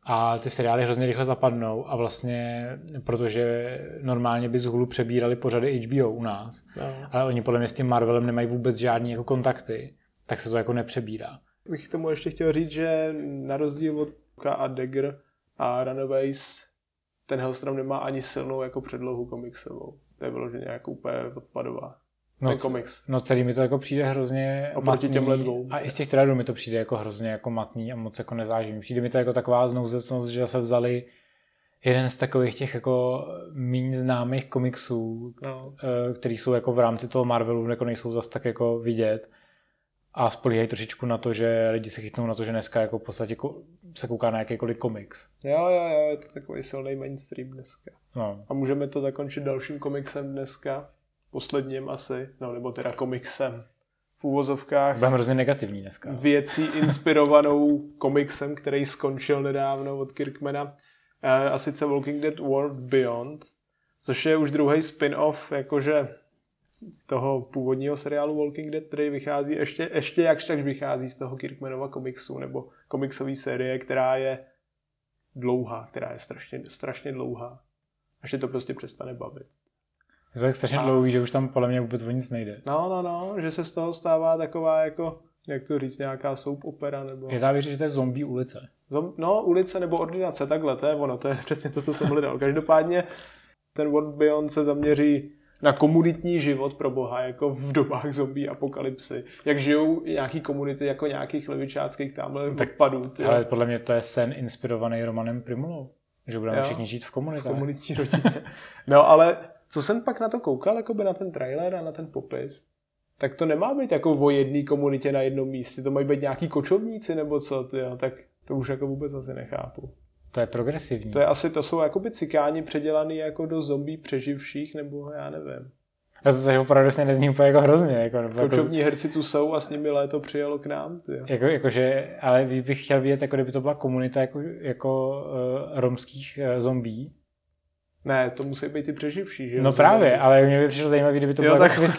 A ty seriály hrozně rychle zapadnou a vlastně, protože normálně by z Hulu přebírali pořady HBO u nás, no. ale oni podle mě s tím Marvelem nemají vůbec žádný jako kontakty, tak se to jako nepřebírá bych k tomu ještě chtěl říct, že na rozdíl od K a Dagger a Runaways ten Hellstrom nemá ani silnou jako předlohu komiksovou. To je vyloženě jako úplně odpadová. No, ten komiks. No celý mi to jako přijde hrozně Oproti těm ledvou. A i z těch trailerů mi to přijde jako hrozně jako matný a moc jako nezáživý. Přijde mi to jako taková znouzecnost, že se vzali jeden z takových těch jako méně známých komiksů, no. Eh, který jsou jako v rámci toho Marvelu, jako nejsou zase tak jako vidět a spolíhají trošičku na to, že lidi se chytnou na to, že dneska jako v podstatě se kouká na jakýkoliv komiks. Jo, jo, jo, je to takový silný mainstream dneska. No. A můžeme to zakončit dalším komiksem dneska, posledním asi, no nebo teda komiksem v úvozovkách. Budeme hrozně negativní dneska. Věcí inspirovanou komiksem, který skončil nedávno od Kirkmana. Eh, a sice Walking Dead World Beyond, což je už druhý spin-off, jakože toho původního seriálu Walking Dead, který vychází ještě, ještě jakž tak vychází z toho Kirkmanova komiksu, nebo komiksové série, která je dlouhá, která je strašně, strašně dlouhá. Až je to prostě přestane bavit. Je to tak strašně a... dlouhý, že už tam podle mě vůbec o nic nejde. No, no, no, že se z toho stává taková jako, jak to říct, nějaká soap opera nebo... Je tam že to je zombie ulice. Zom... No, ulice nebo ordinace, takhle, to je ono, to je přesně to, co jsem hledal. Každopádně ten World Beyond se zaměří na komunitní život pro boha, jako v dobách zombie apokalypsy. Jak žijou nějaký komunity jako nějakých levičáckých tamhle tak, odpadů. Tyjo. Ale podle mě to je sen inspirovaný Romanem Primulou. Že budeme jo, všichni žít v komunitě. V komunitní rodině. no ale co jsem pak na to koukal, jako by na ten trailer a na ten popis, Tak to nemá být jako o jedné komunitě na jednom místě, to mají být nějaký kočovníci nebo co, tyjo, tak to už jako vůbec asi nechápu. To je progresivní. To je asi, to jsou jakoby cikáni předělaný jako do zombie přeživších, nebo já nevím. A to se opravdu vlastně nezní úplně jako hrozně. Jako, nebo Kočovní jako, herci tu jsou a s nimi léto přijelo k nám. Tyjo. Jako, jakože, ale bych chtěl vidět, jako kdyby to byla komunita jako, jako uh, romských uh, zombí. Ne, to musí být ty přeživší, že jo? No právě, zombie. ale mě by přišlo zajímavé, kdyby to bylo tak... jako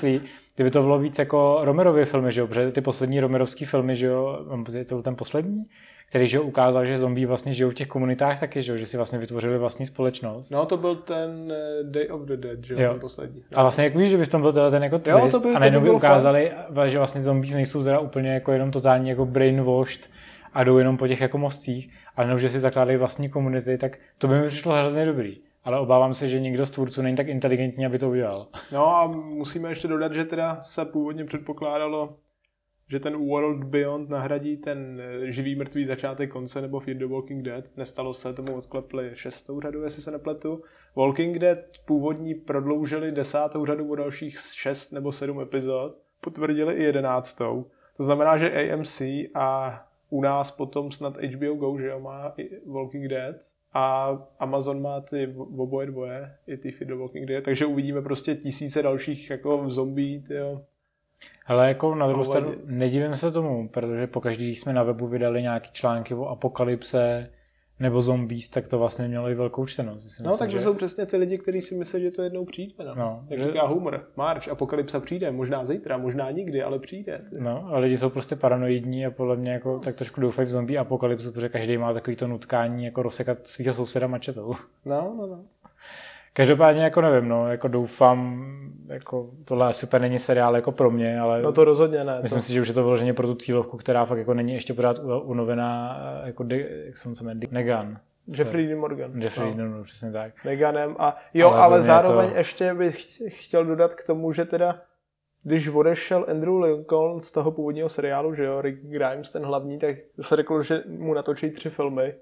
kdyby to bylo víc jako Romerovy filmy, že jo, protože ty poslední Romerovský filmy, že jo, to byl ten poslední, který že ukázal, že zombie vlastně žijou v těch komunitách taky, že, že si vlastně vytvořili vlastní společnost. No to byl ten eh, Day of the Dead, že jo, ten poslední. A vlastně jak víš, že by v tom byl ten jako twist jo, to by, a najednou by, by ukázali, fun. že vlastně zombies nejsou teda úplně jako jenom totální jako brainwashed a jdou jenom po těch jako mostcích, ale jenom, že si zakládají vlastní komunity, tak to by mi přišlo hrozně dobrý. Ale obávám se, že nikdo z tvůrců není tak inteligentní, aby to udělal. No a musíme ještě dodat, že teda se původně předpokládalo, že ten World Beyond nahradí ten eh, živý mrtvý začátek konce nebo Fear the Walking Dead. Nestalo se, tomu odklepli šestou řadu, jestli se nepletu. Walking Dead původní prodloužili desátou řadu o dalších šest nebo sedm epizod. Potvrdili i jedenáctou. To znamená, že AMC a u nás potom snad HBO Go, že jo, má i Walking Dead a Amazon má ty oboje dvoje, i ty Fear the Walking Dead, takže uvidíme prostě tisíce dalších jako zombie, tyjo, ale jako na druhou stranu nedivím se tomu, protože po každý jsme na webu vydali nějaké články o apokalypse nebo zombies, tak to vlastně mělo i velkou čtenost. Myslím, no, takže že... jsou přesně ty lidi, kteří si myslí, že to jednou přijde. No. No, Jak že... říká humor, March, apokalypsa přijde, možná zítra, možná nikdy, ale přijde. Ty. No, a lidi jsou prostě paranoidní a podle mě jako tak trošku doufají v zombie apokalypsu, protože každý má takový to nutkání jako rozsekat svého souseda mačetou. No, no, no. Každopádně jako nevím, no, jako doufám, jako tohle asi úplně není seriál jako pro mě, ale... No to rozhodně ne. Myslím to... si, že už je to vyloženě pro tu cílovku, která fakt jako není ještě pořád unovená, jako, de, jak se jmenuje, Negan. Jeffrey D. Morgan. Jeffrey, no. no, no, přesně tak. Neganem a jo, ale, ale zároveň to... ještě bych chtěl dodat k tomu, že teda když odešel Andrew Lincoln z toho původního seriálu, že jo, Rick Grimes, ten hlavní, tak se řekl, že mu natočí tři filmy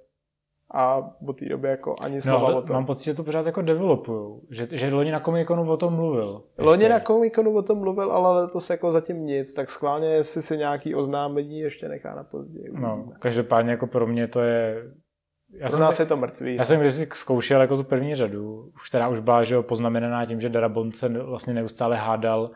a po té době jako ani slova no, o tom. Mám pocit, že to pořád jako developujou, že, že loni na Comiconu o tom mluvil. Ještě. Loni na Comiconu o tom mluvil, ale letos jako zatím nic, tak schválně, jestli si nějaký oznámení ještě nechá na později. No, každopádně jako pro mě to je já Pro nás je to mrtvý. Já jsem když zkoušel jako tu první řadu, už která už byla že jo, poznamenaná tím, že Darabont se vlastně neustále hádal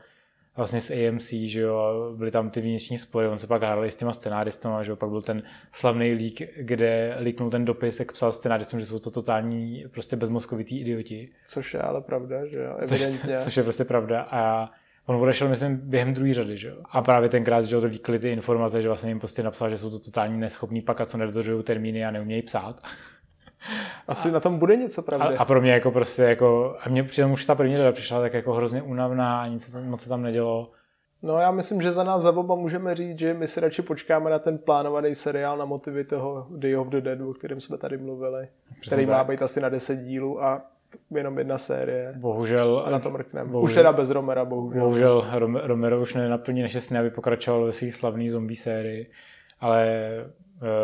vlastně s AMC, že jo, byly tam ty vnitřní spory, on se pak hádal s těma scenáristama, že jo, pak byl ten slavný lík, kde líknul ten dopis, jak psal scenáristům, že jsou to totální prostě bezmozkovitý idioti. Což je ale pravda, že jo, evidentně. Což, což je prostě pravda a on odešel, myslím, během druhé řady, že jo. A právě tenkrát, že jo, to ty informace, že vlastně jim prostě napsal, že jsou to totální neschopní pak a co nedodržují termíny a neumějí psát. Asi a, na tom bude něco pravdy. A, a, pro mě jako prostě jako, a mě přitom už ta první řada přišla tak jako hrozně únavná a nic moc se tam nedělo. No já myslím, že za nás za oba můžeme říct, že my si radši počkáme na ten plánovaný seriál na motivy toho Day of the Dead, o kterém jsme tady mluvili, Přesně který tak. má být asi na 10 dílů a jenom jedna série. Bohužel. A na to mrkneme. Už teda bez Romera, bohužel. Bohužel Romero už nenaplní naše sny, aby pokračoval ve své slavné zombie sérii, ale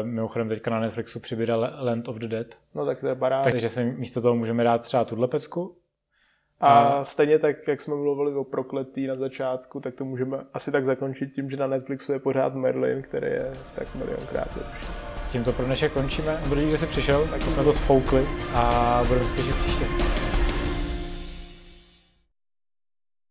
mimochodem teďka na Netflixu přibyde Land of the Dead. No tak to je barák. Takže si místo toho můžeme dát třeba tuhle pecku. A, a stejně tak, jak jsme mluvili o prokletý na začátku, tak to můžeme asi tak zakončit tím, že na Netflixu je pořád Merlin, který je tak milionkrát lepší. Tímto pro dnešek končíme. Dobrý, že jsi přišel, tak jsme to sfoukli a budeme se příště.